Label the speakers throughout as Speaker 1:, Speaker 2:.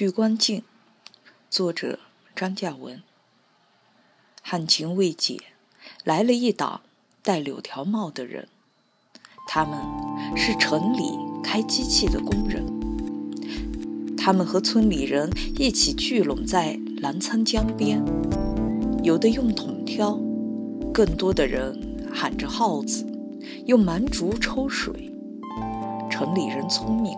Speaker 1: 聚光镜，作者张嘉文。旱情未解，来了一党戴柳条帽的人，他们是城里开机器的工人。他们和村里人一起聚拢在澜沧江边，有的用桶挑，更多的人喊着号子，用蛮竹抽水。城里人聪明，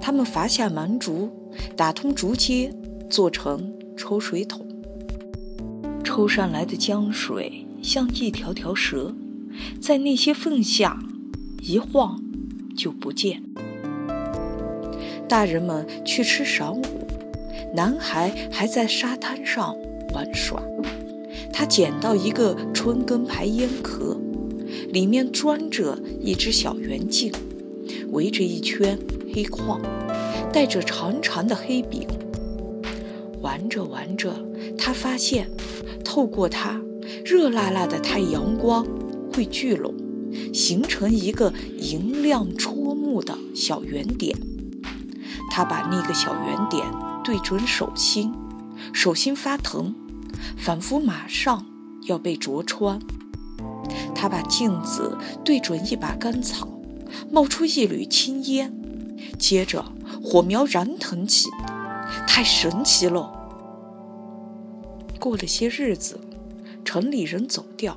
Speaker 1: 他们伐下蛮竹。打通竹节，做成抽水桶。抽上来的江水像一条条蛇，在那些缝下一晃就不见。大人们去吃晌午，男孩还在沙滩上玩耍。他捡到一个春耕牌烟壳，里面装着一只小圆镜，围着一圈黑框。带着长长的黑柄，玩着玩着，他发现透过它，热辣辣的太阳光会聚拢，形成一个银亮戳目的小圆点。他把那个小圆点对准手心，手心发疼，仿佛马上要被灼穿。他把镜子对准一把干草，冒出一缕青烟，接着。火苗燃腾起，太神奇了。过了些日子，城里人走掉，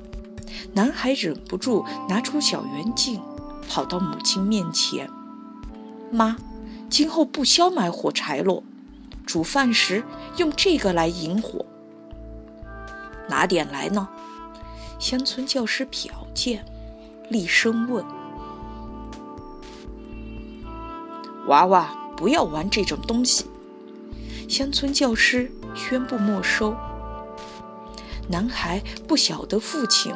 Speaker 1: 男孩忍不住拿出小圆镜，跑到母亲面前：“妈，今后不消买火柴了，煮饭时用这个来引火。”哪点来呢？乡村教师瞟见，厉声问：“娃娃。”不要玩这种东西！乡村教师宣布没收。男孩不晓得父亲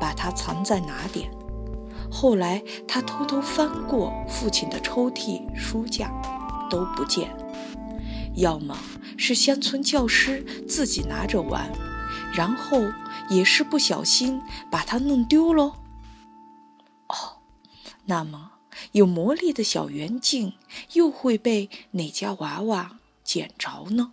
Speaker 1: 把它藏在哪点。后来他偷偷翻过父亲的抽屉、书架，都不见。要么是乡村教师自己拿着玩，然后也是不小心把它弄丢了。哦，那么。有魔力的小圆镜，又会被哪家娃娃捡着呢？